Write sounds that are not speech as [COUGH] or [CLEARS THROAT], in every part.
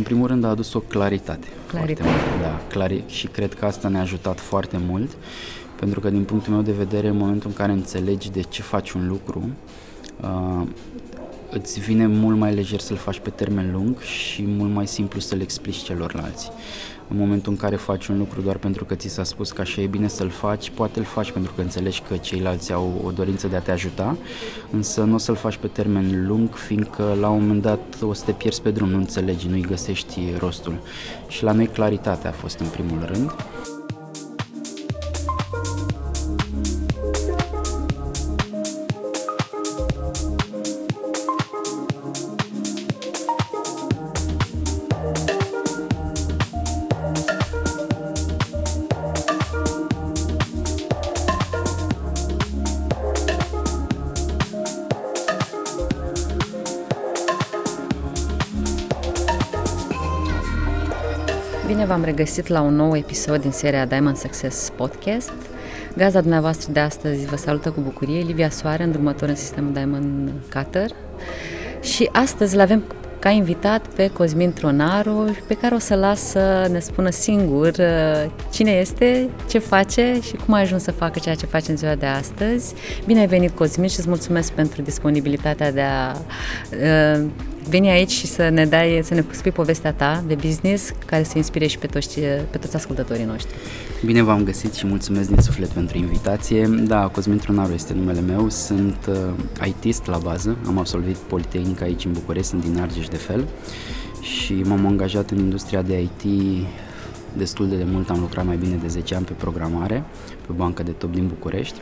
În primul rând a adus o claritate. Claritate. Foarte, da, clari- și cred că asta ne-a ajutat foarte mult, pentru că din punctul meu de vedere, în momentul în care înțelegi de ce faci un lucru, uh, îți vine mult mai lejer să-l faci pe termen lung și mult mai simplu să-l explici celorlalți. În momentul în care faci un lucru doar pentru că ți s-a spus că așa e bine să-l faci, poate îl faci pentru că înțelegi că ceilalți au o dorință de a te ajuta, însă nu o să-l faci pe termen lung, fiindcă la un moment dat o să te pierzi pe drum, nu înțelegi, nu-i găsești rostul. Și la noi claritatea a fost în primul rând. Bine v-am regăsit la un nou episod din seria Diamond Success Podcast. Gazda dumneavoastră de astăzi vă salută cu bucurie, Livia Soare, îndrumător în sistemul Diamond Cutter. Și astăzi îl avem ca invitat pe Cosmin Tronaru, pe care o să las să ne spună singur uh, cine este, ce face și cum a ajuns să facă ceea ce face în ziua de astăzi. Bine ai venit, Cosmin, și îți mulțumesc pentru disponibilitatea de a uh, veni aici și să ne dai, să ne spui povestea ta de business care să inspire și pe toți, pe toți ascultătorii noștri. Bine v-am găsit și mulțumesc din suflet pentru invitație. Da, Cosmin Tronaru este numele meu, sunt uh, ITist la bază, am absolvit Politehnica aici în București, sunt din Argeș de fel. Și m-am angajat în industria de IT destul de mult, am lucrat mai bine de 10 ani pe programare, pe bancă de top din București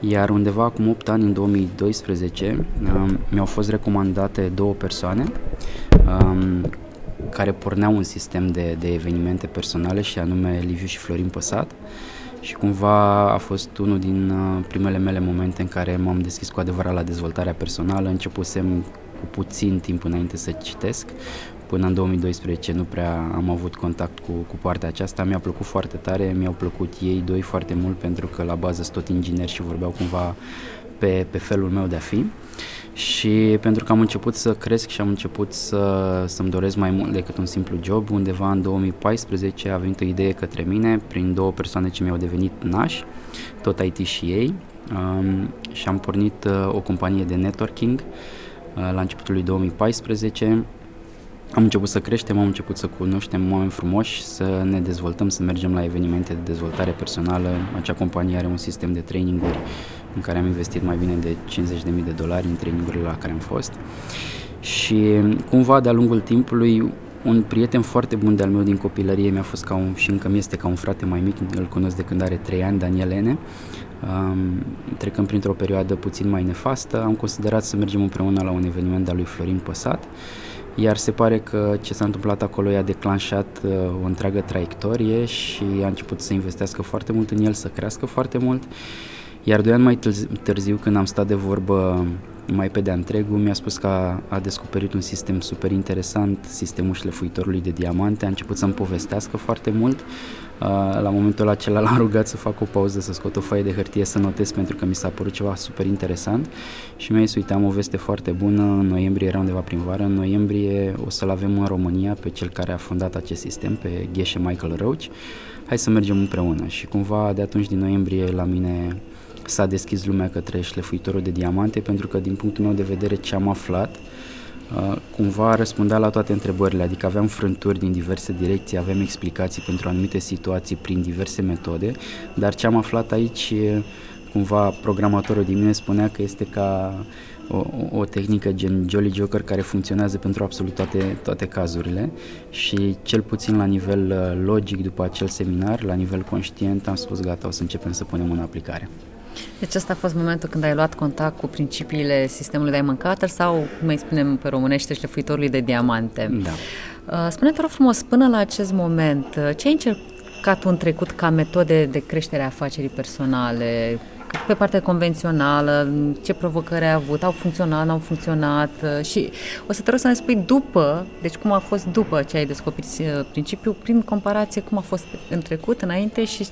iar undeva acum 8 ani, în 2012, um, mi-au fost recomandate două persoane um, care porneau un sistem de, de evenimente personale și anume Liviu și Florin Păsat. Și cumva a fost unul din uh, primele mele momente în care m-am deschis cu adevărat la dezvoltarea personală, începusem cu puțin timp înainte să citesc, Până în 2012 nu prea am avut contact cu, cu partea aceasta. Mi-a plăcut foarte tare, mi-au plăcut ei doi foarte mult pentru că la bază sunt tot ingineri și vorbeau cumva pe, pe felul meu de a fi. Și pentru că am început să cresc și am început să, să-mi doresc mai mult decât un simplu job, undeva în 2014 a venit o idee către mine prin două persoane ce mi-au devenit nași, tot IT și ei, um, și am pornit uh, o companie de networking uh, la începutul lui 2014 am început să creștem, am început să cunoaștem oameni frumoși, să ne dezvoltăm, să mergem la evenimente de dezvoltare personală. Acea companie are un sistem de traininguri în care am investit mai bine de 50.000 de dolari în trainingurile la care am fost. Și cumva de-a lungul timpului un prieten foarte bun de-al meu din copilărie mi-a fost ca un, și încă mi este ca un frate mai mic, îl cunosc de când are 3 ani, Daniel Ene. Um, trecând printr-o perioadă puțin mai nefastă, am considerat să mergem împreună la un eveniment al lui Florin Păsat iar se pare că ce s-a întâmplat acolo i-a declanșat uh, o întreagă traiectorie și a început să investească foarte mult în el, să crească foarte mult. Iar doi ani mai târziu, când am stat de vorbă mai pe de întregul, mi-a spus că a, a descoperit un sistem super interesant, sistemul șlefuitorului de diamante, a început să-mi povestească foarte mult. La momentul acela l-am rugat să fac o pauză, să scot o foaie de hârtie, să notez pentru că mi s-a părut ceva super interesant. Și mi-a zis, uite, am o veste foarte bună, în noiembrie era undeva prin vară, în noiembrie o să-l avem în România pe cel care a fondat acest sistem, pe Gheșe Michael Roach, hai să mergem împreună. Și cumva de atunci din noiembrie la mine s-a deschis lumea către șlefuitorul de diamante pentru că din punctul meu de vedere ce am aflat uh, cumva răspundea la toate întrebările, adică aveam frânturi din diverse direcții, aveam explicații pentru anumite situații prin diverse metode, dar ce am aflat aici cumva programatorul din mine spunea că este ca o, o tehnică gen Jolly Joker care funcționează pentru absolut toate, toate cazurile și cel puțin la nivel uh, logic după acel seminar, la nivel conștient am spus gata, o să începem să punem în aplicare. Deci asta a fost momentul când ai luat contact cu principiile sistemului Diamond Cutter sau, mai spunem pe românește, șlefuitorului de diamante. Da. Uh, spune-te, rog frumos, până la acest moment, uh, ce ai încercat în trecut ca metode de creștere a afacerii personale, pe partea convențională, ce provocări ai avut, au funcționat, nu au funcționat uh, și o să te rog să ne spui după, deci cum a fost după ce ai descoperit principiul, prin comparație cum a fost în trecut, înainte și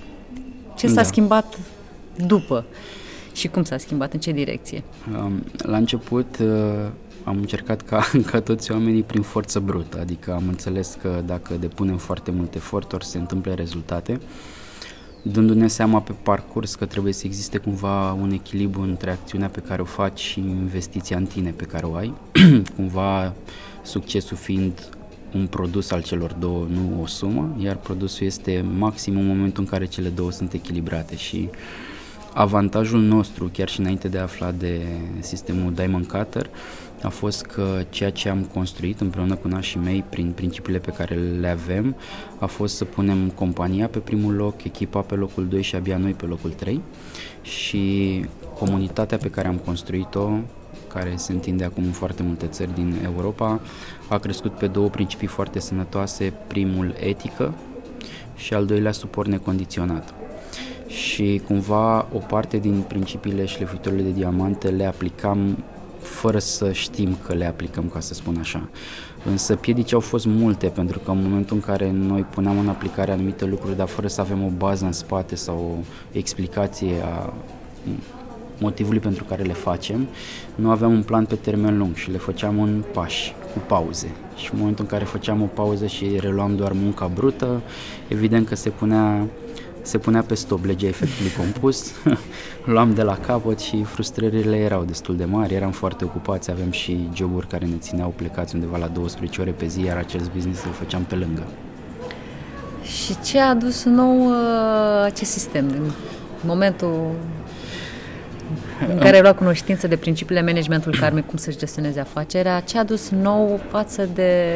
ce s-a da. schimbat după. Și cum s-a schimbat, în ce direcție? La început uh, am încercat ca, [LAUGHS] ca toți oamenii prin forță brută, adică am înțeles că dacă depunem foarte mult efort, ori se întâmplă rezultate, dându-ne seama pe parcurs că trebuie să existe cumva un echilibru între acțiunea pe care o faci și investiția în tine pe care o ai, [CLEARS THROAT] cumva succesul fiind un produs al celor două, nu o sumă, iar produsul este maxim în momentul în care cele două sunt echilibrate și avantajul nostru, chiar și înainte de a afla de sistemul Diamond Cutter, a fost că ceea ce am construit împreună cu nașii mei prin principiile pe care le avem a fost să punem compania pe primul loc, echipa pe locul 2 și abia noi pe locul 3 și comunitatea pe care am construit-o care se întinde acum în foarte multe țări din Europa, a crescut pe două principii foarte sănătoase, primul etică și al doilea suport necondiționat. Și cumva o parte din principiile șlefuitorilor de diamante le aplicam fără să știm că le aplicăm, ca să spun așa. Însă piedici au fost multe, pentru că în momentul în care noi puneam în aplicare anumite lucruri, dar fără să avem o bază în spate sau o explicație a motivului pentru care le facem, nu aveam un plan pe termen lung și le făceam în pași, cu pauze. Și în momentul în care făceam o pauză și reluam doar munca brută, evident că se punea se punea pe stop legea efectului compus, [LAUGHS] luam de la capăt și frustrările erau destul de mari, eram foarte ocupați, avem și joburi care ne țineau plecați undeva la 12 ore pe zi, iar acest business îl făceam pe lângă. Și ce a adus nou uh, acest sistem? În momentul în care ai luat cunoștință de principiile managementului karmic, cum să-și gestioneze afacerea, ce a adus nou față de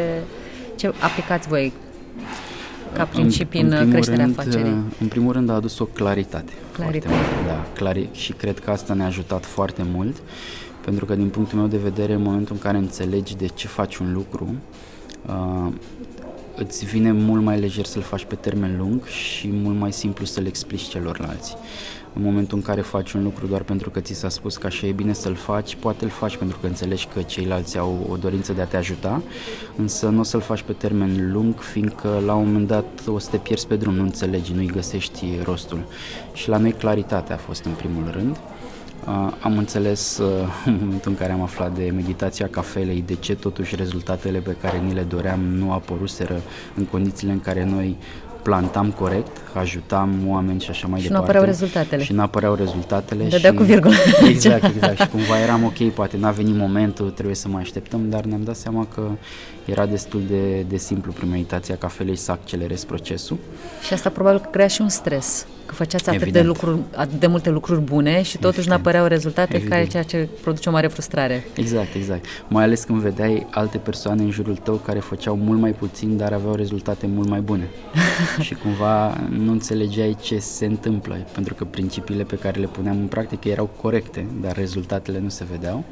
ce aplicați voi ca principii în, în creșterea rând, afacerii? În primul rând a adus o claritate. Claritate. Foarte, da, clari- și cred că asta ne-a ajutat foarte mult, pentru că din punctul meu de vedere, în momentul în care înțelegi de ce faci un lucru, uh, îți vine mult mai lejer să-l faci pe termen lung și mult mai simplu să-l explici celorlalți. În momentul în care faci un lucru doar pentru că ți s-a spus că așa e bine să-l faci, poate îl faci pentru că înțelegi că ceilalți au o dorință de a te ajuta, însă nu o să-l faci pe termen lung, fiindcă la un moment dat o să te pierzi pe drum, nu înțelegi, nu-i găsești rostul. Și la noi claritatea a fost în primul rând. Uh, am înțeles uh, [LAUGHS] în momentul în care am aflat de meditația cafelei de ce totuși rezultatele pe care ni le doream nu apăruseră în condițiile în care noi plantam corect, ajutam oameni și așa mai și departe. Și nu apăreau rezultatele. Și nu apăreau rezultatele. Dădea și... cu virgulă. [LAUGHS] Exact, exact. și cumva eram ok, poate n-a venit momentul, trebuie să mai așteptăm, dar ne-am dat seama că era destul de, de simplu prin meditația cafelei să accelerezi procesul. Și asta probabil că crea și un stres că făceați atât Evident. de, lucruri, atât de multe lucruri bune și totuși nu apăreau rezultate Evident. care ceea ce produce o mare frustrare. Exact, exact. Mai ales când vedeai alte persoane în jurul tău care făceau mult mai puțin, dar aveau rezultate mult mai bune. [LAUGHS] și cumva nu înțelegeai ce se întâmplă, pentru că principiile pe care le puneam în practică erau corecte, dar rezultatele nu se vedeau.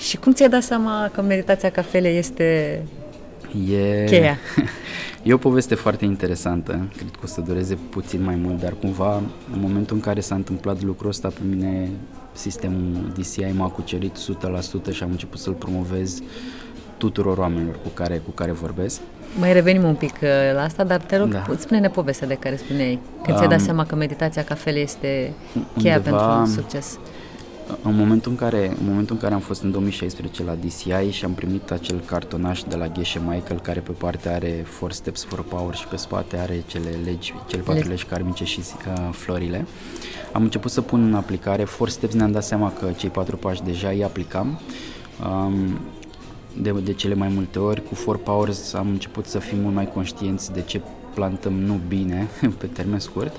Și cum ți-ai dat seama că meditația cafelei este E... Cheia. [LAUGHS] E o poveste foarte interesantă, cred că o să dureze puțin mai mult, dar cumva în momentul în care s-a întâmplat lucrul ăsta pe mine sistemul DCI m-a cucerit 100% și am început să-l promovez tuturor oamenilor cu care, cu care vorbesc. Mai revenim un pic uh, la asta, dar te rog, da. spune-ne povestea de care spuneai, când um, ți-ai dat seama că meditația cafele este cheia undeva, pentru succes în momentul în, care, în momentul în care am fost în 2016 la DCI și am primit acel cartonaș de la Geshe Michael care pe parte are Four Steps for Power și pe spate are cele legi, cele patru Le- legi karmice și uh, florile, am început să pun în aplicare Four Steps, ne-am dat seama că cei patru pași deja îi aplicam. Um, de, de cele mai multe ori, cu Four Powers am început să fim mult mai conștienți de ce plantăm nu bine [LAUGHS] pe termen scurt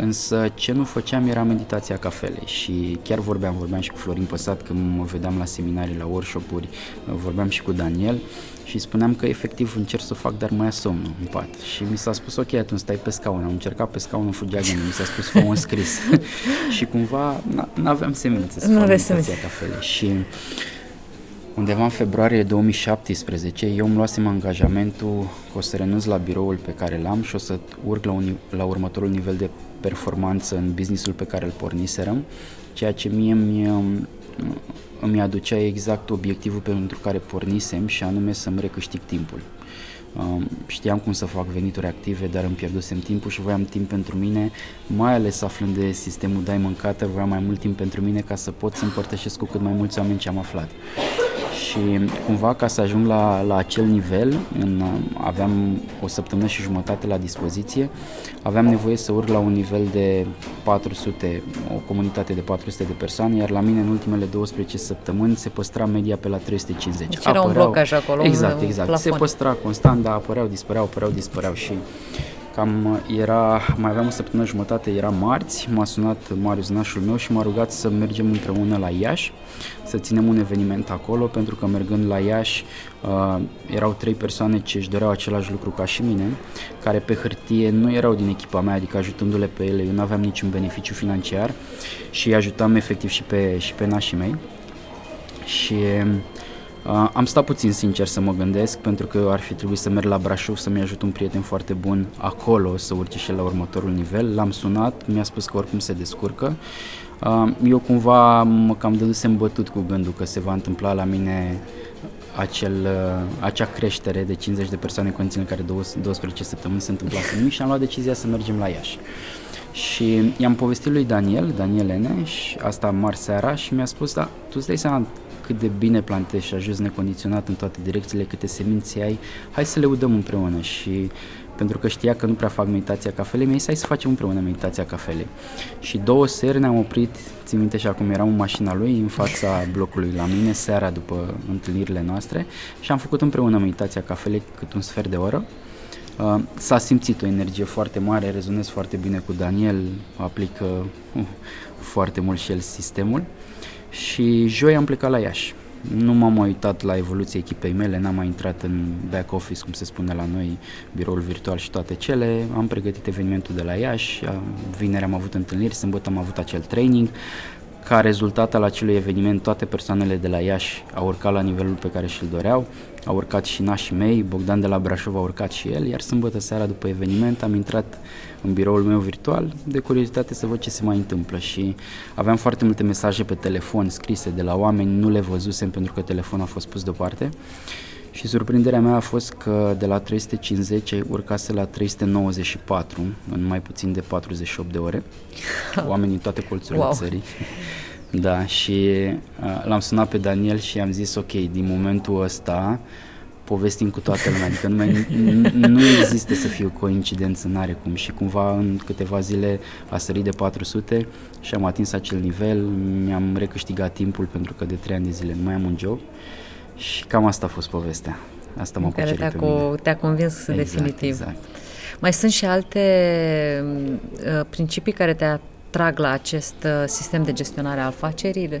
Însă ce nu făceam era meditația cafelei și chiar vorbeam, vorbeam și cu Florin Păsat când mă vedeam la seminarii, la workshop-uri, vorbeam și cu Daniel și spuneam că efectiv încerc să fac, dar mai ia somnul în pat. Și mi s-a spus, ok, atunci stai pe scaun. Am încercat pe scaun, nu fugea gândul, mi s-a spus, fă un scris. [LAUGHS] și cumva nu aveam semințe să fac meditația cafelei. Și Undeva în februarie 2017 eu îmi luasem angajamentul că o să renunț la biroul pe care l-am și o să urc la, un, la următorul nivel de performanță în businessul pe care îl porniserăm, ceea ce mie mi, îmi aducea exact obiectivul pentru care pornisem și anume să-mi recâștig timpul. Um, știam cum să fac venituri active, dar îmi pierdusem timpul și voiam timp pentru mine, mai ales aflând de sistemul Diamond Cutter, voiam mai mult timp pentru mine ca să pot să împărtășesc cu cât mai mulți oameni ce am aflat și cumva ca să ajung la, la acel nivel, în, aveam o săptămână și jumătate la dispoziție, aveam nevoie să urc la un nivel de 400, o comunitate de 400 de persoane, iar la mine în ultimele 12 săptămâni se păstra media pe la 350. Deci era apăreau, un blocaj acolo. Exact, exact. Se păstra constant, dar apăreau, dispăreau, apăreau, dispăreau și Cam era, mai aveam o săptămână jumătate, era marți, m-a sunat Marius, nașul meu și m-a rugat să mergem împreună la Iași, să ținem un eveniment acolo, pentru că mergând la Iași uh, erau trei persoane ce își doreau același lucru ca și mine, care pe hârtie nu erau din echipa mea, adică ajutându-le pe ele, eu nu aveam niciun beneficiu financiar și îi ajutam efectiv și pe, și pe nașii mei. Și Uh, am stat puțin sincer să mă gândesc pentru că ar fi trebuit să merg la Brașov să-mi ajut un prieten foarte bun acolo să urce și la următorul nivel. L-am sunat, mi-a spus că oricum se descurcă. Uh, eu cumva mă cam dădusem bătut cu gândul că se va întâmpla la mine acel, uh, acea creștere de 50 de persoane în condiții în care 12 săptămâni se întâmplă cu nimic și am luat decizia să mergem la Iași. Și i-am povestit lui Daniel, Daniel Eneș, și asta marți seara și mi-a spus, da, tu îți dai seama cât de bine plantezi și ajuns necondiționat în toate direcțiile, câte semințe ai, hai să le udăm împreună și pentru că știa că nu prea fac meditația cafelei, mi-a zis hai să facem împreună meditația cafelei. Și două seri ne-am oprit, țin minte și acum eram în mașina lui, în fața [LAUGHS] blocului la mine, seara după întâlnirile noastre și am făcut împreună meditația cafelei cât un sfert de oră. Uh, s-a simțit o energie foarte mare, rezonez foarte bine cu Daniel, aplică uh, foarte mult și el sistemul și joi am plecat la Iași. Nu m-am mai uitat la evoluția echipei mele, n-am mai intrat în back office, cum se spune la noi, biroul virtual și toate cele. Am pregătit evenimentul de la Iași, vineri am avut întâlniri, sâmbătă am avut acel training. Ca rezultat al acelui eveniment, toate persoanele de la Iași au urcat la nivelul pe care și-l doreau, au urcat și nașii mei, Bogdan de la Brașov a urcat și el, iar sâmbătă seara după eveniment am intrat în biroul meu virtual de curiozitate să văd ce se mai întâmplă și aveam foarte multe mesaje pe telefon scrise de la oameni, nu le văzusem pentru că telefonul a fost pus deoparte și surprinderea mea a fost că de la 350 urcase la 394 în mai puțin de 48 de ore. [LAUGHS] Oamenii în toate colțurile wow. țării. Da, și uh, l-am sunat pe Daniel și am zis ok, din momentul ăsta povestim cu toată lumea, adică nu, nu există să fie o coincidență, n-are cum și cumva în câteva zile a sărit de 400 și am atins acel nivel, mi-am recâștigat timpul pentru că de 3 ani de zile nu mai am un job și cam asta a fost povestea. Asta m-a care te-a, pe co- te-a convins exact, definitiv. Exact. Mai sunt și alte uh, principii care te atrag la acest uh, sistem de gestionare a afacerii? Da.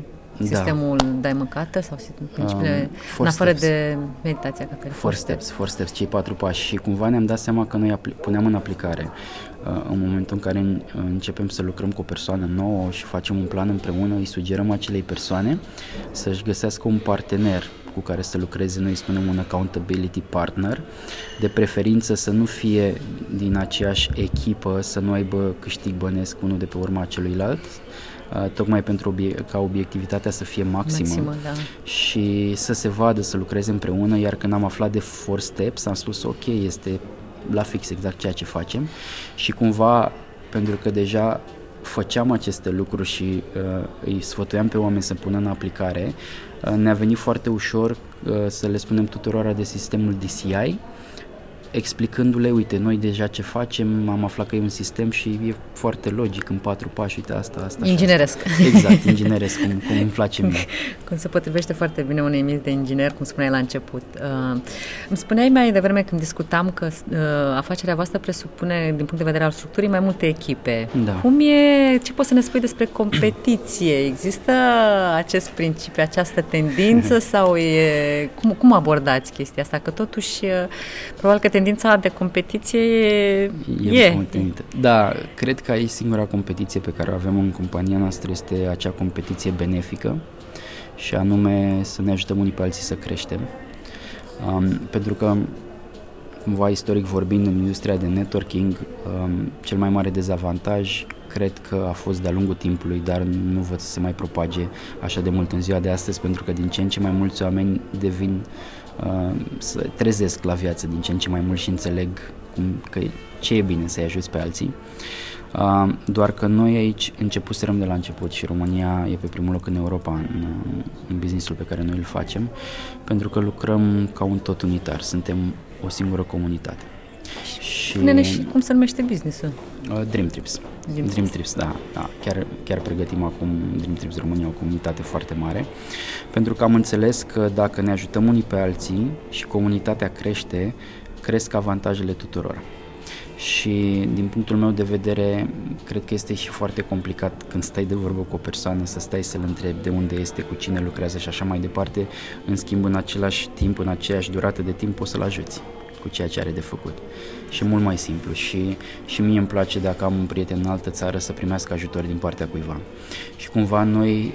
Sistemul da. Diamond Cutter sau principiile, um, în afară steps. de meditația ca care Four steps, four steps, cei patru pași și cumva ne-am dat seama că noi apl- puneam în aplicare uh, în momentul în care începem să lucrăm cu o persoană nouă și facem un plan împreună, îi sugerăm acelei persoane să-și găsească un partener cu care să lucreze, noi spunem un accountability partner, de preferință să nu fie din aceeași echipă, să nu aibă câștig bănesc unul de pe urma celuilalt, Uh, tocmai pentru obie- ca obiectivitatea să fie maximă, maximă da. și să se vadă, să lucreze împreună, iar când am aflat de Four Steps am spus ok, este la fix exact ceea ce facem și cumva pentru că deja făceam aceste lucruri și uh, îi sfătuiam pe oameni să pună în aplicare, uh, ne-a venit foarte ușor uh, să le spunem tuturor de sistemul DCI, explicându-le, uite, noi deja ce facem, am aflat că e un sistem și e foarte logic, în patru pași, uite, asta, asta Ingineresc. Asta. Exact, ingineresc, cum, cum îmi place mie. [LAUGHS] Cum se potrivește foarte bine unei mii de inginer, cum spuneai la început. Uh, îmi spuneai mai devreme când discutam că uh, afacerea voastră presupune, din punct de vedere al structurii, mai multe echipe. Da. Cum e, ce poți să ne spui despre competiție? Există acest principiu, această tendință [LAUGHS] sau e, cum, cum abordați chestia asta? Că totuși, uh, probabil că te tendința de competiție e... e, e. Da, cred că aici singura competiție pe care o avem în compania noastră este acea competiție benefică și anume să ne ajutăm unii pe alții să creștem. Um, pentru că cumva istoric vorbind în industria de networking, um, cel mai mare dezavantaj cred că a fost de-a lungul timpului, dar nu văd să se mai propage așa de mult în ziua de astăzi, pentru că din ce în ce mai mulți oameni devin uh, să trezesc la viață din ce în ce mai mult și înțeleg cum, că ce e bine să-i ajuți pe alții. Uh, doar că noi aici începuserăm de la început și România e pe primul loc în Europa în, în businessul pe care noi îl facem, pentru că lucrăm ca un tot unitar, suntem o singură comunitate. Și... Nene, și cum se numește businessul? Uh, Dream Trips. Dream, Dream Trips, da. da. Chiar, chiar pregătim acum Dream Trips România, o comunitate foarte mare, pentru că am înțeles că dacă ne ajutăm unii pe alții și comunitatea crește, cresc avantajele tuturor. Și din punctul meu de vedere, cred că este și foarte complicat când stai de vorbă cu o persoană să stai să-l întrebi de unde este, cu cine lucrează și așa mai departe. În schimb, în același timp, în aceeași durată de timp, poți să-l ajuți cu ceea ce are de făcut. Și mult mai simplu. Și, și mie îmi place dacă am un prieten în altă țară să primească ajutor din partea cuiva. Și cumva noi,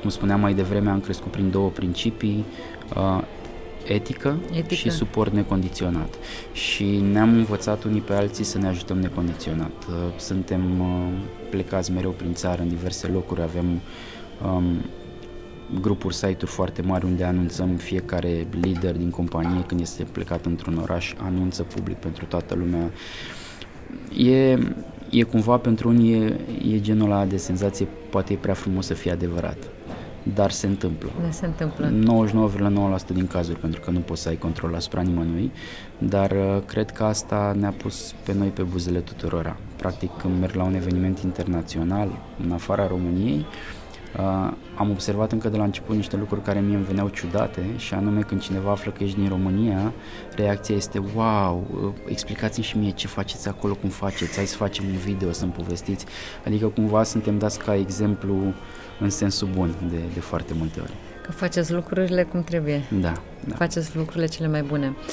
cum spuneam mai devreme, am crescut prin două principii, uh, etică, etică și suport necondiționat. Și ne-am învățat unii pe alții să ne ajutăm necondiționat. Uh, suntem uh, plecați mereu prin țară, în diverse locuri, avem um, grupuri, site-uri foarte mari unde anunțăm fiecare lider din companie când este plecat într-un oraș, anunță public pentru toată lumea. E, e cumva pentru unii e, e genul ăla de senzație, poate e prea frumos să fie adevărat, dar se întâmplă. Da, se întâmplă. 99,9% din cazuri, pentru că nu poți să ai control asupra nimănui, dar uh, cred că asta ne-a pus pe noi pe buzele tuturora. Practic, când merg la un eveniment internațional, în afara României, uh, Uh, am observat încă de la început niște lucruri care mie îmi veneau ciudate și anume când cineva află că ești din România, reacția este wow, uh, explicați-mi și mie ce faceți acolo, cum faceți, hai să facem un video, să-mi povestiți. Adică cumva suntem dați ca exemplu în sensul bun de, de foarte multe ori. Că faceți lucrurile cum trebuie. Da. da. Faceți lucrurile cele mai bune. Uh,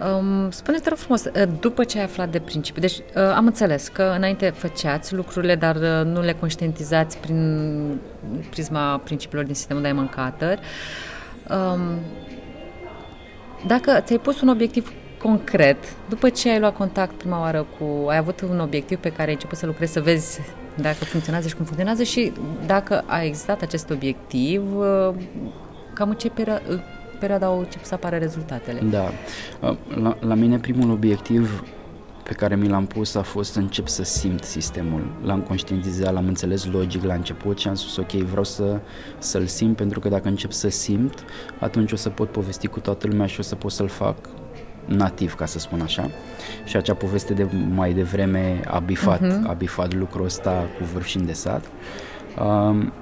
Um, spune-te rog frumos, uh, după ce ai aflat de principiu, deci uh, am înțeles că înainte făceați lucrurile, dar uh, nu le conștientizați prin prisma principiilor din sistemul Diamond Cutter. Um, dacă ți-ai pus un obiectiv concret, după ce ai luat contact prima oară cu, ai avut un obiectiv pe care ai început să lucrezi, să vezi dacă funcționează și cum funcționează și dacă a existat acest obiectiv, uh, cam în ce perioadă perioada au început să apară rezultatele. Da. La, la mine primul obiectiv pe care mi l-am pus a fost să încep să simt sistemul. L-am conștientizat, l-am înțeles logic la început și am spus ok, vreau să, să-l simt pentru că dacă încep să simt, atunci o să pot povesti cu toată lumea și o să pot să-l fac nativ, ca să spun așa. Și acea poveste de mai devreme a bifat, uh-huh. a bifat lucrul ăsta cu vârf și îndesat. Um,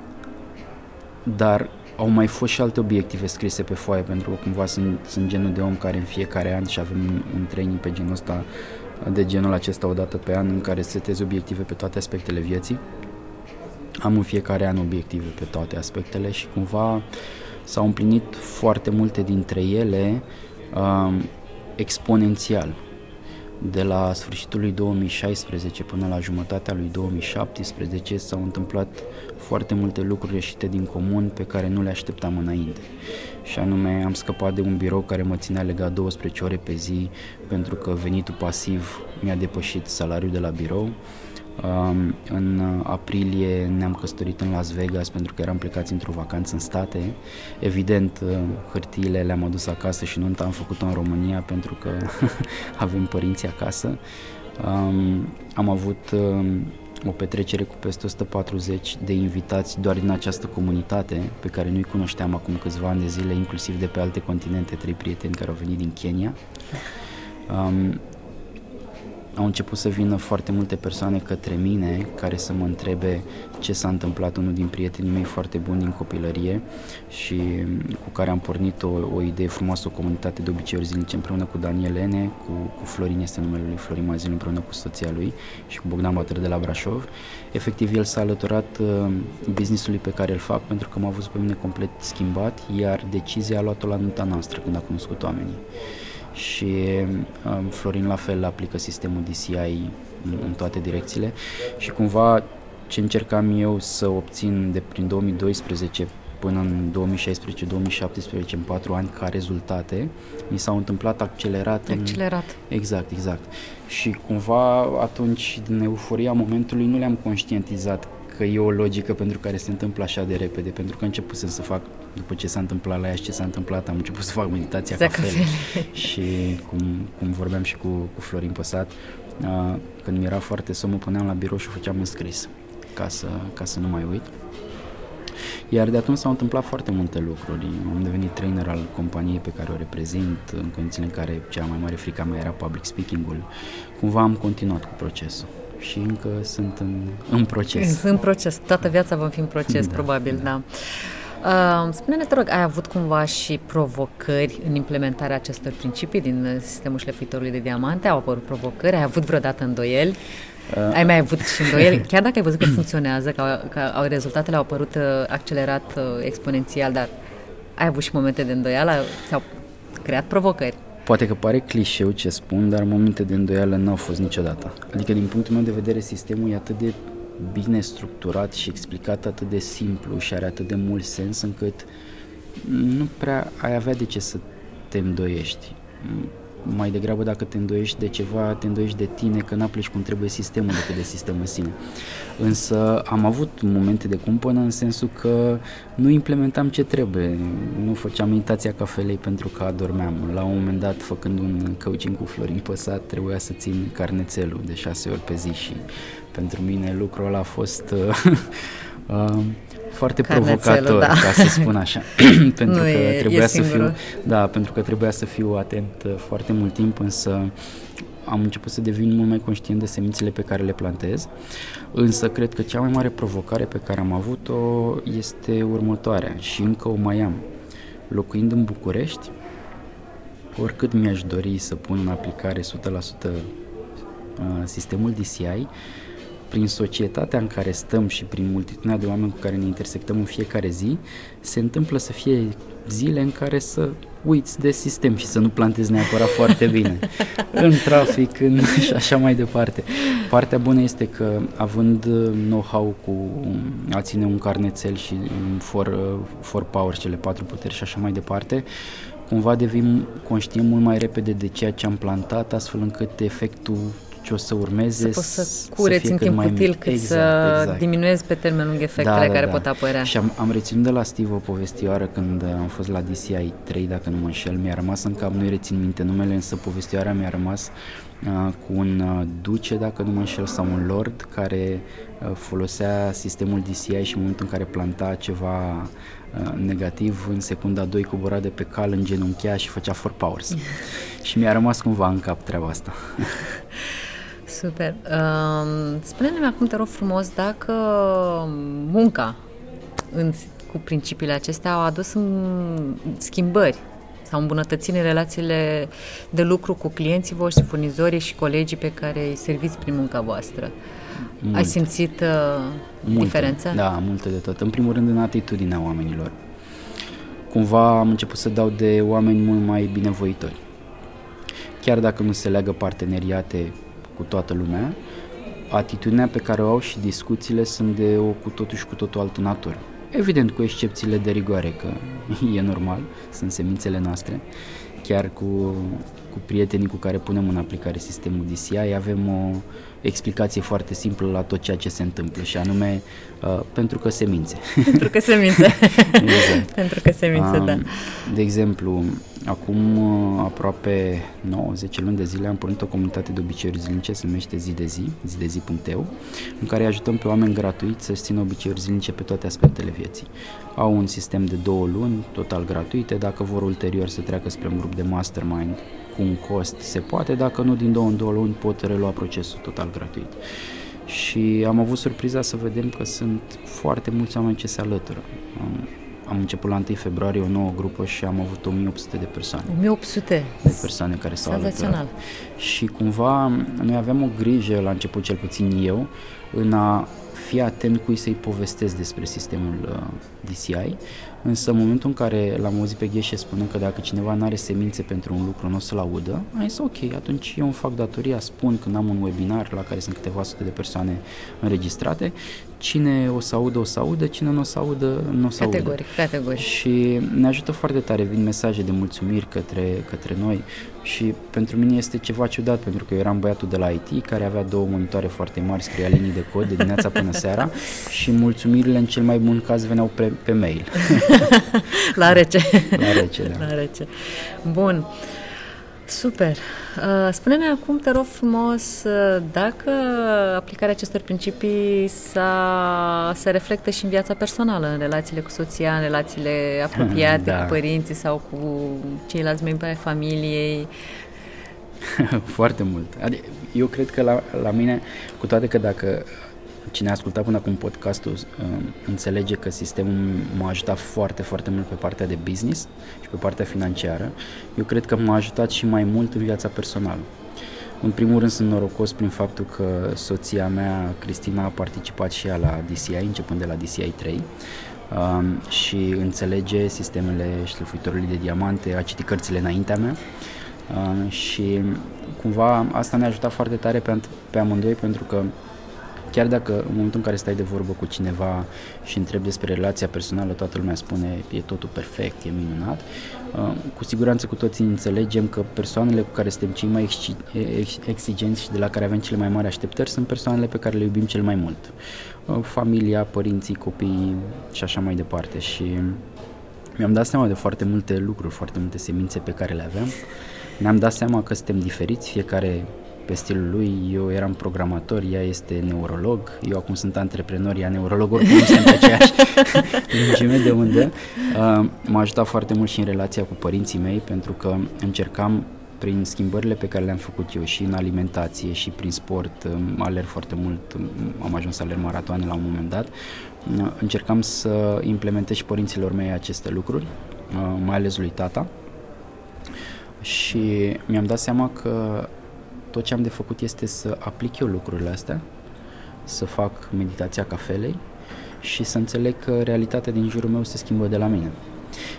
dar au mai fost și alte obiective scrise pe foaie, pentru că cumva sunt, sunt genul de om care în fiecare an și avem un, un training pe genul ăsta, de genul acesta o dată pe an, în care setez obiective pe toate aspectele vieții. Am în fiecare an obiective pe toate aspectele și cumva s-au împlinit foarte multe dintre ele um, exponențial de la sfârșitul lui 2016 până la jumătatea lui 2017 s-au întâmplat foarte multe lucruri ieșite din comun pe care nu le așteptam înainte. Și anume am scăpat de un birou care mă ținea legat 12 ore pe zi pentru că venitul pasiv mi-a depășit salariul de la birou. Um, în aprilie ne-am căsătorit în Las Vegas pentru că eram plecați într-o vacanță în state. Evident, uh, hârtiile le-am adus acasă și nunta am făcut-o în România pentru că [LAUGHS] avem părinții acasă. Um, am avut um, o petrecere cu peste 140 de invitați doar din această comunitate pe care nu-i cunoșteam acum câțiva ani de zile, inclusiv de pe alte continente, trei prieteni care au venit din Kenya. Um, au început să vină foarte multe persoane către mine care să mă întrebe ce s-a întâmplat unul din prietenii mei foarte buni din copilărie și cu care am pornit o, o idee frumoasă, o comunitate de obiceiuri zilnice împreună cu Daniel Lene, cu, cu Florin este numele lui Florin Mazil împreună cu soția lui și cu Bogdan Batăr de la Brașov. Efectiv, el s-a alăturat uh, businessului pe care îl fac pentru că m-a văzut pe mine complet schimbat, iar decizia a luat-o la nunta noastră când a cunoscut oamenii și um, Florin la fel aplică sistemul DCI în, în toate direcțiile și cumva ce încercam eu să obțin de prin 2012 până în 2016-2017, în patru ani, ca rezultate, mi s-au întâmplat accelerat. Accelerat. În... Exact, exact. Și cumva atunci, din euforia momentului, nu le-am conștientizat că e o logică pentru care se întâmplă așa de repede, pentru că începusem să fac, după ce s-a întâmplat la ea și ce s-a întâmplat, am început să fac meditația cafele. [LAUGHS] și cum, cum vorbeam și cu, cu Florin Păsat, uh, când mi era foarte somn, mă puneam la birou și o făceam în scris ca să, ca să nu mai uit. Iar de atunci s-au întâmplat foarte multe lucruri. Am devenit trainer al companiei pe care o reprezint, în condițiile în care cea mai mare frica mea era public speaking-ul. Cumva am continuat cu procesul și încă sunt în, în proces. Sunt în proces. Toată viața vom fi în proces, da, probabil, da. da. Uh, spune-ne, te rog, ai avut cumva și provocări în implementarea acestor principii din sistemul șlefuitorului de diamante? Au apărut provocări? Ai avut vreodată îndoieli? Uh, ai mai avut și îndoieli? [LAUGHS] Chiar dacă ai văzut că funcționează, că, că au, rezultatele au apărut uh, accelerat uh, exponențial, dar ai avut și momente de îndoială? S-au creat provocări? Poate că pare clișeu ce spun, dar momente de îndoială n-au fost niciodată. Adică, din punctul meu de vedere, sistemul e atât de bine structurat și explicat atât de simplu și are atât de mult sens încât nu prea ai avea de ce să te îndoiești mai degrabă dacă te îndoiești de ceva, te îndoiești de tine, că n-aplici cum trebuie sistemul decât de sistemul în sine. Însă am avut momente de cumpănă în sensul că nu implementam ce trebuie, nu făceam meditația cafelei pentru că adormeam. La un moment dat, făcând un coaching cu Florin Păsat, trebuia să țin carnețelul de șase ori pe zi și pentru mine lucrul ăla a fost [LAUGHS] uh, foarte provocator, da. ca să spun așa, [COUGHS] pentru nu că e, trebuia e să fiu, da, pentru că trebuia să fiu atent uh, foarte mult timp, însă am început să devin mult mai conștient de semințele pe care le plantez, însă cred că cea mai mare provocare pe care am avut-o este următoarea și încă o mai am. Locuind în București, oricât mi-aș dori să pun în aplicare 100% uh, sistemul DCI, prin societatea în care stăm și prin multitudinea de oameni cu care ne intersectăm în fiecare zi, se întâmplă să fie zile în care să uiți de sistem și să nu plantezi neapărat foarte bine [LAUGHS] în trafic în, și așa mai departe. Partea bună este că având know-how cu a ține un carnețel și un for, for power, cele patru puteri și așa mai departe, cumva devin conștient mult mai repede de ceea ce am plantat, astfel încât efectul ce o să urmeze să poți să cureți să în timp util cât exact, să exact. diminuezi pe termen lung efectele da, da, care da. pot apărea. Și am, am reținut de la Steve o povestioară când am fost la DCI 3, dacă nu mă înșel, mi-a rămas în cap, nu-i rețin minte numele, însă povestioara mi-a rămas uh, cu un uh, duce, dacă nu mă înșel, sau un lord care uh, folosea sistemul DCI și în momentul în care planta ceva uh, negativ, în secunda 2 cobora de pe cal, genunchea și făcea for powers. [LAUGHS] și mi-a rămas cumva în cap treaba asta. [LAUGHS] Super. Uh, spune-ne acum, te rog frumos, dacă munca în, cu principiile acestea au adus în schimbări sau îmbunătățiri în relațiile de lucru cu clienții voștri, furnizorii și colegii pe care îi serviți prin munca voastră. Multe. Ai simțit uh, multe, diferență? Da, multe de tot. În primul rând în atitudinea oamenilor. Cumva am început să dau de oameni mult mai binevoitori. Chiar dacă nu se leagă parteneriate cu toată lumea, atitudinea pe care o au și discuțiile sunt de o cu totul și cu totul altă natură. Evident, cu excepțiile de rigoare, că [LAUGHS] e normal, sunt semințele noastre. Chiar cu, cu prietenii cu care punem în aplicare sistemul DCI avem o explicație foarte simplă la tot ceea ce se întâmplă și anume uh, pentru că se mințe. Pentru că se mințe. [LAUGHS] exact. [LAUGHS] pentru că se mințe, uh, da. De exemplu, Acum uh, aproape 9-10 luni de zile am pornit o comunitate de obiceiuri zilnice, se numește Zi de Zi, zidezi.eu, în care ajutăm pe oameni gratuit să-și țină obiceiuri zilnice pe toate aspectele vieții. Au un sistem de două luni, total gratuite, dacă vor ulterior să treacă spre un grup de mastermind cu un cost, se poate, dacă nu, din două în două luni pot relua procesul total gratuit. Și am avut surpriza să vedem că sunt foarte mulți oameni ce se alătură am început la 1 februarie o nouă grupă și am avut 1800 de persoane. 1800? De persoane care s-au alăturat. Și cumva noi aveam o grijă, la început cel puțin eu, în a fi atent cui să-i povestesc despre sistemul uh, DCI, însă în momentul în care l-am auzit pe Gheșe spunând că dacă cineva nu are semințe pentru un lucru, nu o să-l audă, am zis ok, atunci eu îmi fac datoria, spun când am un webinar la care sunt câteva sute de persoane înregistrate, cine o să audă, o să audă, cine nu o să audă, nu o să audă. Categoric, categoric. Și ne ajută foarte tare, vin mesaje de mulțumiri către, către noi și pentru mine este ceva ciudat, pentru că eu eram băiatul de la IT care avea două monitoare foarte mari, scria linii de cod de dimineața până [LAUGHS] seara și mulțumirile în cel mai bun caz veneau pe, pe mail. [LAUGHS] la rece. la rece, da. La rece. Bun. Uh, Super. Uh, spune-ne acum, te rog frumos, uh, dacă aplicarea acestor principii s-a, se reflectă și în viața personală, în relațiile cu soția, în relațiile apropiate [LAUGHS] da. cu părinții sau cu ceilalți membri ai familiei. [LAUGHS] Foarte mult. Adică, eu cred că la, la mine, cu toate că dacă cine a ascultat până acum podcastul uh, înțelege că sistemul m-a ajutat foarte, foarte mult pe partea de business și pe partea financiară. Eu cred că m-a ajutat și mai mult în viața personală. În primul rând sunt norocos prin faptul că soția mea, Cristina, a participat și ea la DCI, începând de la DCI 3 um, și înțelege sistemele șlefuitorului de diamante, a citit cărțile înaintea mea um, și cumva asta ne-a ajutat foarte tare pe, pe amândoi pentru că Chiar dacă în momentul în care stai de vorbă cu cineva și întrebi despre relația personală, toată lumea spune e totul perfect, e minunat, uh, cu siguranță cu toții înțelegem că persoanele cu care suntem cei mai exigenți și de la care avem cele mai mari așteptări sunt persoanele pe care le iubim cel mai mult. Uh, familia, părinții, copiii și așa mai departe. Și mi-am dat seama de foarte multe lucruri, foarte multe semințe pe care le aveam. Ne-am dat seama că suntem diferiți, fiecare pe stilul lui. Eu eram programator, ea este neurolog, eu acum sunt antreprenor, ea neurolog, oricum nu sunt aceeași [LAUGHS] lungime de undă. Uh, m-a ajutat foarte mult și în relația cu părinții mei, pentru că încercam prin schimbările pe care le-am făcut eu și în alimentație și prin sport, alerg foarte mult, am ajuns să alerg maratoane la un moment dat, uh, încercam să implementez și părinților mei aceste lucruri, uh, mai ales lui tata, și mi-am dat seama că tot ce am de făcut este să aplic eu lucrurile astea, să fac meditația cafelei și să înțeleg că realitatea din jurul meu se schimbă de la mine.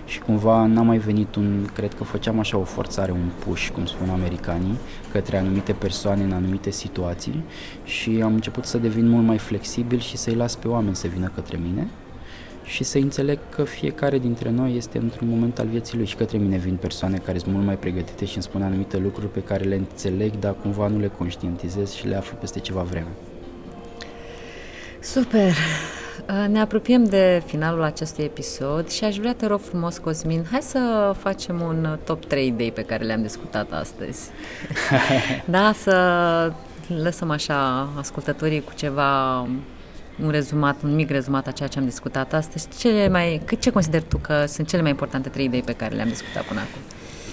Și cumva n-a mai venit un, cred că făceam așa o forțare, un push, cum spun americanii, către anumite persoane în anumite situații și am început să devin mult mai flexibil și să-i las pe oameni să vină către mine și să înțeleg că fiecare dintre noi este într-un moment al vieții lui și către mine vin persoane care sunt mult mai pregătite și îmi spun anumite lucruri pe care le înțeleg, dar cumva nu le conștientizez și le aflu peste ceva vreme. Super! Uh, ne apropiem de finalul acestui episod și aș vrea, te rog frumos, Cosmin, hai să facem un top 3 idei pe care le-am discutat astăzi. [LAUGHS] da, să lăsăm așa ascultătorii cu ceva un rezumat, un mic rezumat a ceea ce am discutat astăzi. Cele mai, ce consideri tu că sunt cele mai importante trei idei pe care le-am discutat până acum?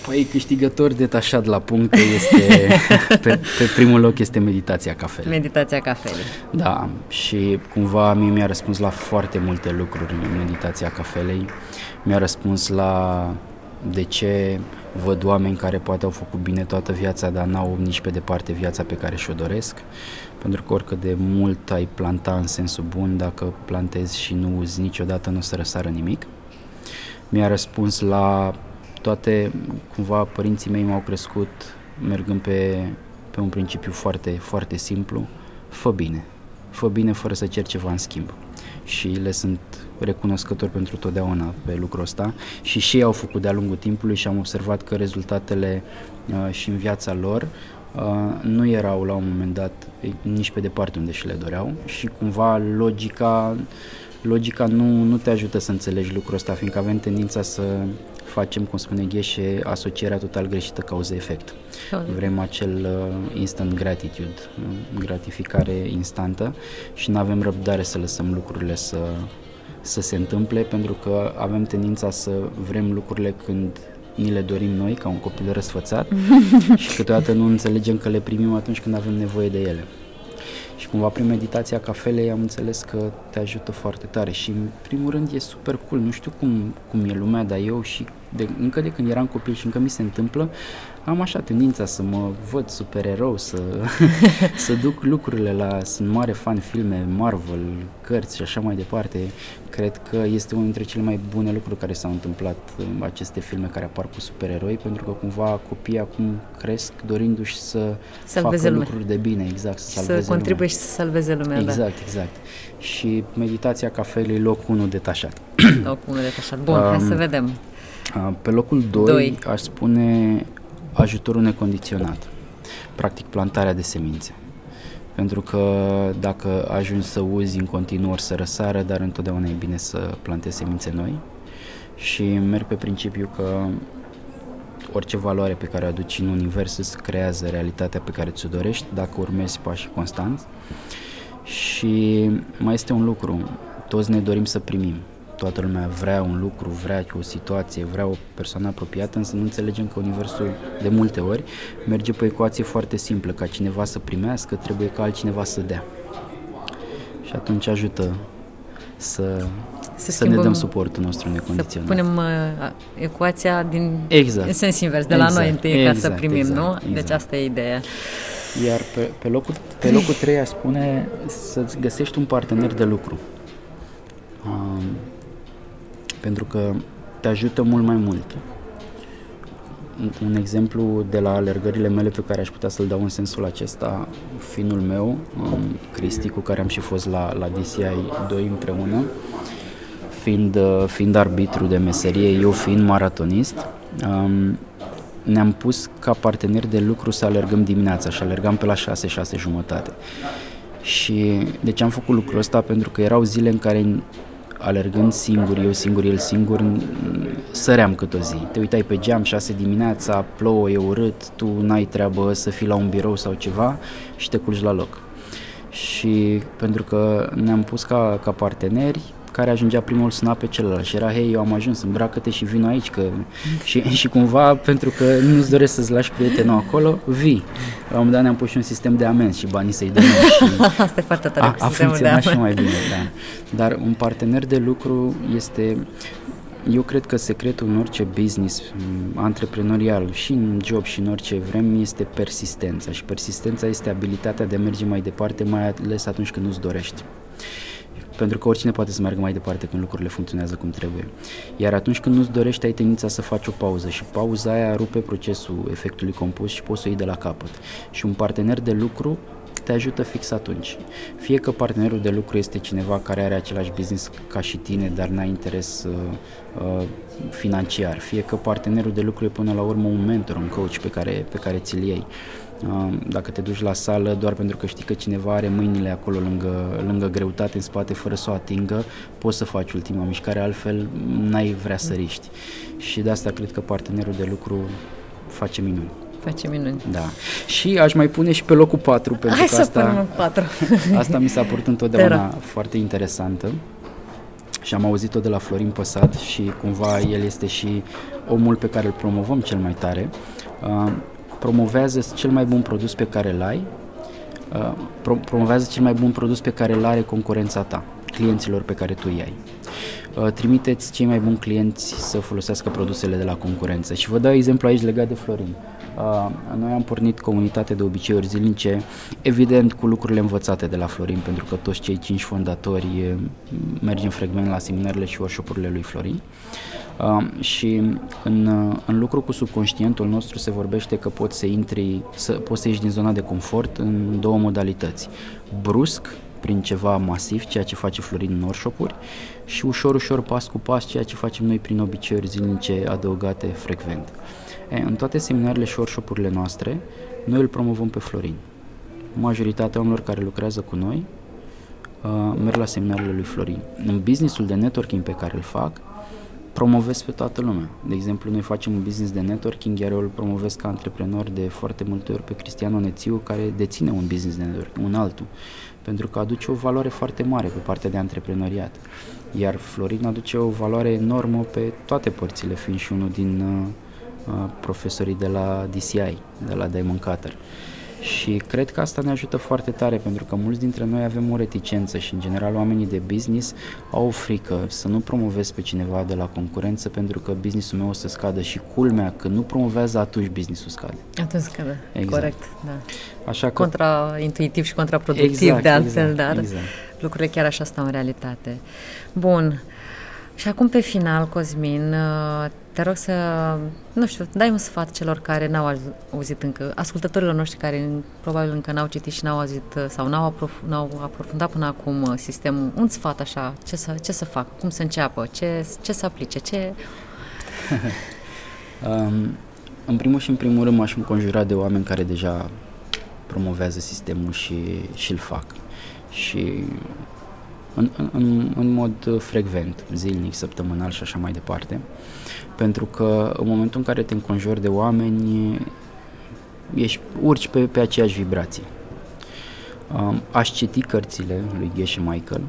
Păi câștigător detașat la punct este, [LAUGHS] pe, pe primul loc este meditația cafelei. Meditația cafelei. Da, și cumva mie mi-a răspuns la foarte multe lucruri în meditația cafelei. Mi-a răspuns la de ce văd oameni care poate au făcut bine toată viața, dar n-au nici pe departe viața pe care și-o doresc pentru că oricât de mult ai planta în sensul bun, dacă plantezi și nu uzi niciodată, nu o să răsară nimic. Mi-a răspuns la toate, cumva părinții mei m-au crescut mergând pe, pe un principiu foarte, foarte simplu, fă bine, fă bine fără să cer ceva în schimb. Și le sunt recunoscători pentru totdeauna pe lucrul ăsta și și ei au făcut de-a lungul timpului și am observat că rezultatele uh, și în viața lor Uh, nu erau la un moment dat nici pe departe unde și le doreau și cumva logica, logica nu, nu te ajută să înțelegi lucrul ăsta, fiindcă avem tendința să facem, cum spune Gheșe, asocierea total greșită cauză-efect. Vrem acel uh, instant gratitude, uh, gratificare instantă și nu avem răbdare să lăsăm lucrurile să, să se întâmple pentru că avem tendința să vrem lucrurile când ni le dorim noi ca un copil răsfățat [LAUGHS] și câteodată nu înțelegem că le primim atunci când avem nevoie de ele. Și cumva prin meditația cafelei am înțeles că te ajută foarte tare și în primul rând e super cool, nu știu cum, cum e lumea, dar eu și de, încă de când eram copil și încă mi se întâmplă, am așa tendința să mă văd supererou, să, [LAUGHS] să duc lucrurile la... Sunt mare fan filme, Marvel, cărți și așa mai departe. Cred că este unul dintre cele mai bune lucruri care s-au întâmplat în aceste filme care apar cu supereroi, pentru că cumva copiii acum cresc dorindu-și să salveze facă lumea. lucruri de bine, exact, să salveze Să contribuie și să salveze lumea, Exact, da. exact. Și meditația cafelei loc 1 detașat. Loc 1 detașat. Bun, um, hai să vedem. Pe locul 2 Doi. aș spune ajutorul necondiționat, practic plantarea de semințe. Pentru că dacă ajungi să uzi în continuu să răsară, dar întotdeauna e bine să plantezi semințe noi și merg pe principiu că orice valoare pe care o aduci în univers îți creează realitatea pe care ți-o dorești dacă urmezi pașii constanți. Și mai este un lucru, toți ne dorim să primim toată lumea vrea un lucru, vrea o situație, vrea o persoană apropiată, însă nu înțelegem că Universul de multe ori merge pe o ecuație foarte simplă, ca cineva să primească, trebuie ca altcineva să dea. Și atunci ajută să, să, să ne dăm suportul nostru necondiționat. Să punem uh, ecuația din exact. în sens invers, de exact. la noi întâi exact, ca să primim, exact, nu? Exact. Deci asta e ideea. Iar pe, pe, locul, pe locul 3 aș spune să-ți găsești un partener de lucru. Um, pentru că te ajută mult mai mult. Un exemplu de la alergările mele pe care aș putea să-l dau în sensul acesta, finul meu, um, Cristi, cu care am și fost la, la DCI 2 împreună, fiind, uh, fiind arbitru de meserie, eu fiind maratonist, um, ne-am pus ca parteneri de lucru să alergăm dimineața și alergam pe la 6-6 jumătate. Și de ce am făcut lucrul ăsta? Pentru că erau zile în care alergând singur, eu singur, el singur, săream cât o zi. Te uitai pe geam, 6 dimineața, plouă, e urât, tu n-ai treabă să fii la un birou sau ceva și te culci la loc. Și pentru că ne-am pus ca, ca parteneri, care ajungea primul suna pe celălalt și era, hei, eu am ajuns, îmbracă-te și vin aici, că... și, [LAUGHS] și cumva, pentru că nu-ți doresc să-ți lași prietenul acolo, vii. La un moment dat ne-am pus și un sistem de amenzi și banii să-i dăm și [LAUGHS] Asta e foarte tare a, a funcționat și mai bine, da. Dar un partener de lucru este eu cred că secretul în orice business antreprenorial și în job și în orice vrem este persistența și persistența este abilitatea de a merge mai departe, mai ales atunci când nu-ți dorești pentru că oricine poate să meargă mai departe când lucrurile funcționează cum trebuie. Iar atunci când nu-ți dorești, ai tendința să faci o pauză și pauza aia rupe procesul efectului compus și poți să o iei de la capăt. Și un partener de lucru te ajută fix atunci. Fie că partenerul de lucru este cineva care are același business ca și tine, dar n-ai interes uh, uh, financiar, fie că partenerul de lucru e până la urmă un mentor, un coach pe care, pe care ți-l iei. Dacă te duci la sală doar pentru că știi că cineva are mâinile acolo lângă, lângă greutate în spate fără să o atingă, poți să faci ultima mișcare, altfel n-ai vrea să riști. Și de asta cred că partenerul de lucru face minuni. Face minuni. Da. Și aș mai pune și pe locul 4, pentru Hai că să asta, 4. [LAUGHS] asta mi s-a părut întotdeauna foarte interesantă și am auzit-o de la Florin Păsat și cumva el este și omul pe care îl promovăm cel mai tare. Uh, promovează cel mai bun produs pe care îl ai, uh, pro- promovează cel mai bun produs pe care îl are concurența ta, clienților pe care tu îi ai. Uh, trimiteți cei mai buni clienți să folosească produsele de la concurență. Și vă dau exemplu aici legat de Florin. Uh, noi am pornit comunitate de obiceiuri zilnice, evident cu lucrurile învățate de la Florin, pentru că toți cei cinci fondatori mergem frecvent la seminarele și workshop-urile lui Florin. Uh, și în, în lucru cu subconștientul nostru se vorbește că poți să intri, să, poți să ieși din zona de confort în două modalități. Brusc, prin ceva masiv, ceea ce face Florin în workshop-uri, și ușor, ușor, pas cu pas, ceea ce facem noi prin obiceiuri zilnice adăugate frecvent. E, în toate seminarele și workshop-urile noastre, noi îl promovăm pe Florin. Majoritatea oamenilor care lucrează cu noi uh, merg la seminarele lui Florin. În businessul de networking pe care îl fac, promovez pe toată lumea. De exemplu, noi facem un business de networking, iar eu îl promovez ca antreprenor de foarte multe ori pe Cristian Onețiu, care deține un business de networking, un altul, pentru că aduce o valoare foarte mare pe partea de antreprenoriat. Iar Florin aduce o valoare enormă pe toate părțile, fiind și unul din uh, uh profesorii de la DCI, de la Diamond Cutter. Și cred că asta ne ajută foarte tare pentru că mulți dintre noi avem o reticență și în general oamenii de business au o frică să nu promovezi pe cineva de la concurență pentru că businessul meu o să scadă și culmea că nu promovează atunci businessul scade. Atunci scade, exact. corect, da. Așa că... Contraintuitiv și contraproductiv exact, de altfel, exact, dar exact. lucrurile chiar așa stau în realitate. Bun, și acum pe final, Cosmin, uh, te rog să, nu știu, dai un sfat celor care n-au auzit încă, ascultătorilor noștri care probabil încă n-au citit și n-au auzit uh, sau n-au, aprof- n-au aprofundat până acum uh, sistemul, un sfat așa, ce să, ce să fac, cum să înceapă, ce, ce să aplice, ce... [LAUGHS] um, în primul și în primul rând m-aș înconjura de oameni care deja promovează sistemul și, și îl fac. Și în, în, în mod frecvent, zilnic, săptămânal și așa mai departe. Pentru că în momentul în care te înconjori de oameni, ești, urci pe, pe aceeași vibrație. Um, aș citi cărțile lui Geshe Michael,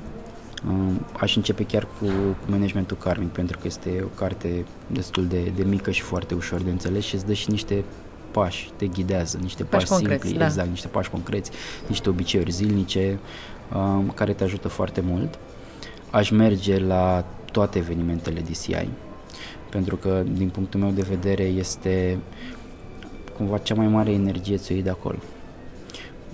um, aș începe chiar cu, cu managementul karmic, pentru că este o carte destul de, de mică și foarte ușor de înțeles și îți dă și niște pași, te ghidează, niște pași, pași simpli, concreți, da. exact, niște pași concreți, niște obiceiuri zilnice, Um, care te ajută foarte mult. Aș merge la toate evenimentele DCI, pentru că, din punctul meu de vedere, este cumva cea mai mare energie ți de acolo.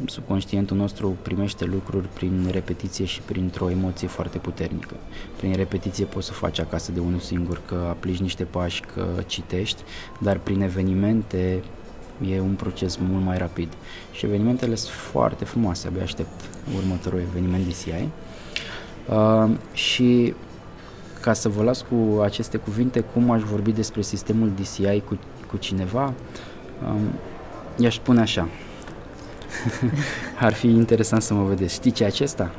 Subconștientul nostru primește lucruri prin repetiție și printr-o emoție foarte puternică. Prin repetiție poți să faci acasă de unul singur, că aplici niște pași, că citești, dar prin evenimente e un proces mult mai rapid. Și evenimentele sunt foarte frumoase, abia aștept următorul eveniment DCI. Uh, și ca să vă las cu aceste cuvinte, cum aș vorbi despre sistemul DCI cu, cu cineva, um, i-aș spune așa. [LAUGHS] Ar fi interesant să mă vedeți. Știi ce acesta?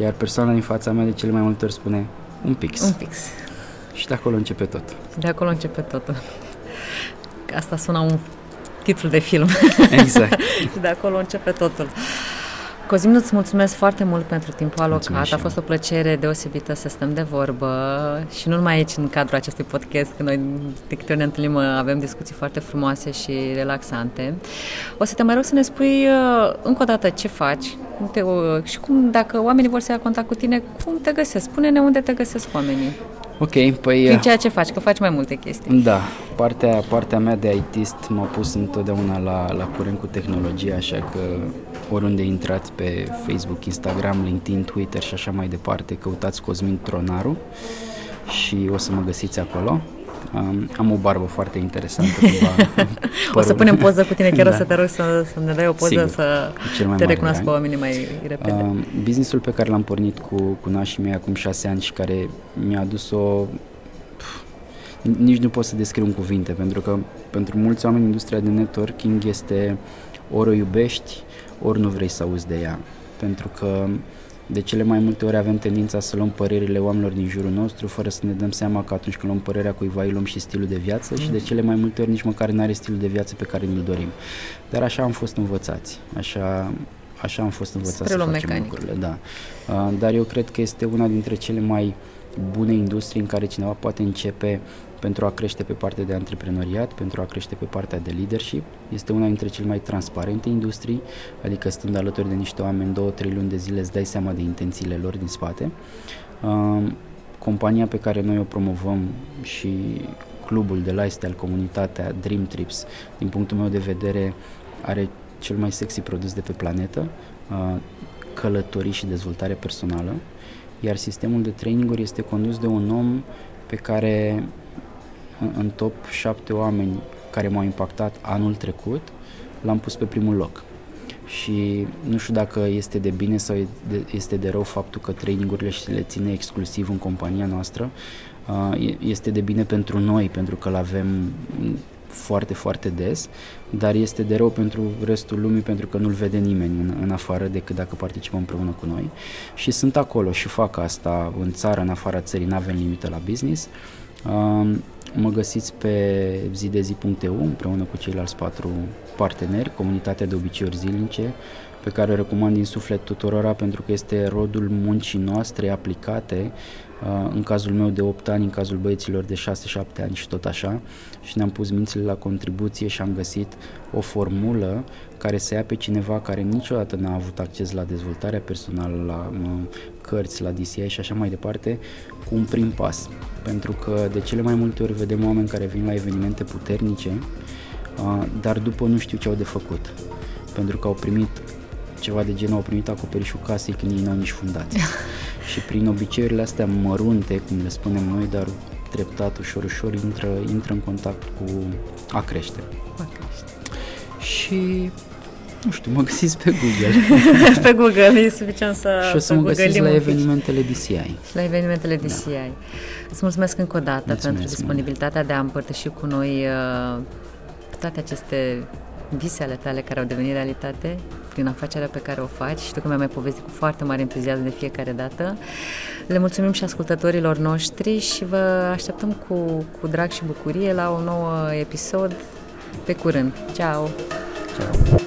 Iar persoana din fața mea de cele mai multe ori spune un pix. Un pix. Și de acolo începe tot. De acolo începe totul. Asta sună un titlu de film. Exact. și [LAUGHS] de acolo începe totul. Cosmin, îți mulțumesc foarte mult pentru timpul alocat. A fost o plăcere deosebită să stăm de vorbă și nu numai aici, în cadrul acestui podcast, că noi de câte ori ne întâlnim avem discuții foarte frumoase și relaxante. O să te mai rog să ne spui uh, încă o dată ce faci cum te, uh, și cum, dacă oamenii vor să ia contact cu tine, cum te găsesc? Spune-ne unde te găsesc oamenii. Ok, păi... Din ceea ce faci, că faci mai multe chestii. Da, partea, partea mea de ITist m-a pus întotdeauna la, la curent cu tehnologia, așa că oriunde intrați pe Facebook, Instagram, LinkedIn, Twitter și așa mai departe, căutați Cosmin Tronaru și o să mă găsiți acolo. Um, am o barbă foarte interesantă. Cumva, [LAUGHS] o să punem poză cu tine, chiar da. o să te rog să, să ne dai o poză Sigur, să te recunoască oamenii mai repede. Um, businessul pe care l-am pornit cu, cu nașii mei acum șase ani și care mi-a adus o nici nu pot să descriu în cuvinte, pentru că pentru mulți oameni industria de networking este ori o iubești, ori nu vrei să auzi de ea. Pentru că de cele mai multe ori avem tendința să luăm părerile oamenilor din jurul nostru fără să ne dăm seama că atunci când luăm părerea cuiva îi luăm și stilul de viață mm. și de cele mai multe ori nici măcar nu are stilul de viață pe care ne-l dorim. Dar așa am fost învățați, așa, așa am fost învățați Spre să facem mecanic. lucrurile. Da. Uh, dar eu cred că este una dintre cele mai bune industrii în care cineva poate începe pentru a crește pe partea de antreprenoriat, pentru a crește pe partea de leadership. Este una dintre cele mai transparente industrii, adică stând alături de niște oameni două, trei luni de zile îți dai seama de intențiile lor din spate. Uh, compania pe care noi o promovăm și clubul de lifestyle, comunitatea Dream Trips, din punctul meu de vedere, are cel mai sexy produs de pe planetă, uh, călătorii și dezvoltare personală, iar sistemul de traininguri este condus de un om pe care în top 7 oameni care m-au impactat anul trecut, l-am pus pe primul loc. Și nu știu dacă este de bine sau este de rău faptul că trainingurile și le ține exclusiv în compania noastră. Uh, este de bine pentru noi, pentru că îl avem foarte, foarte des, dar este de rău pentru restul lumii pentru că nu-l vede nimeni în, în afară decât dacă participăm împreună cu noi. Și sunt acolo și fac asta în țară, în afara țării, nu avem limită la business. Uh, Mă găsiți pe zidezi.eu împreună cu ceilalți patru parteneri, comunitatea de obiceiuri zilnice, pe care o recomand din suflet tuturora pentru că este rodul muncii noastre aplicate uh, în cazul meu de 8 ani, în cazul băieților de 6-7 ani și tot așa. Și ne-am pus mințile la contribuție și am găsit o formulă care să ia pe cineva care niciodată n-a avut acces la dezvoltarea personală, la cărți, la DCI și așa mai departe, cu un prim pas. Pentru că de cele mai multe ori vedem oameni care vin la evenimente puternice, uh, dar după nu știu ce au de făcut. Pentru că au primit ceva de genul, au primit acoperișul casei când ei n-au nici fundație. [LAUGHS] și prin obiceiurile astea mărunte, cum le spunem noi, dar treptat, ușor, ușor, intră, intră în contact cu a crește. A crește. Și nu știu, mă găsiți pe Google. [LAUGHS] pe Google, e suficient să Și o să mă găsiți la evenimentele DCI. La evenimentele DCI. Da. Îți mulțumesc încă o dată mulțumesc pentru disponibilitatea mult. de a împărtăși cu noi uh, toate aceste vise ale tale care au devenit realitate prin afacerea pe care o faci. Știu că mi-ai mai povestit cu foarte mare entuziasm de fiecare dată. Le mulțumim și ascultătorilor noștri și vă așteptăm cu, cu drag și bucurie la un nou episod pe curând. Ciao! Ciao!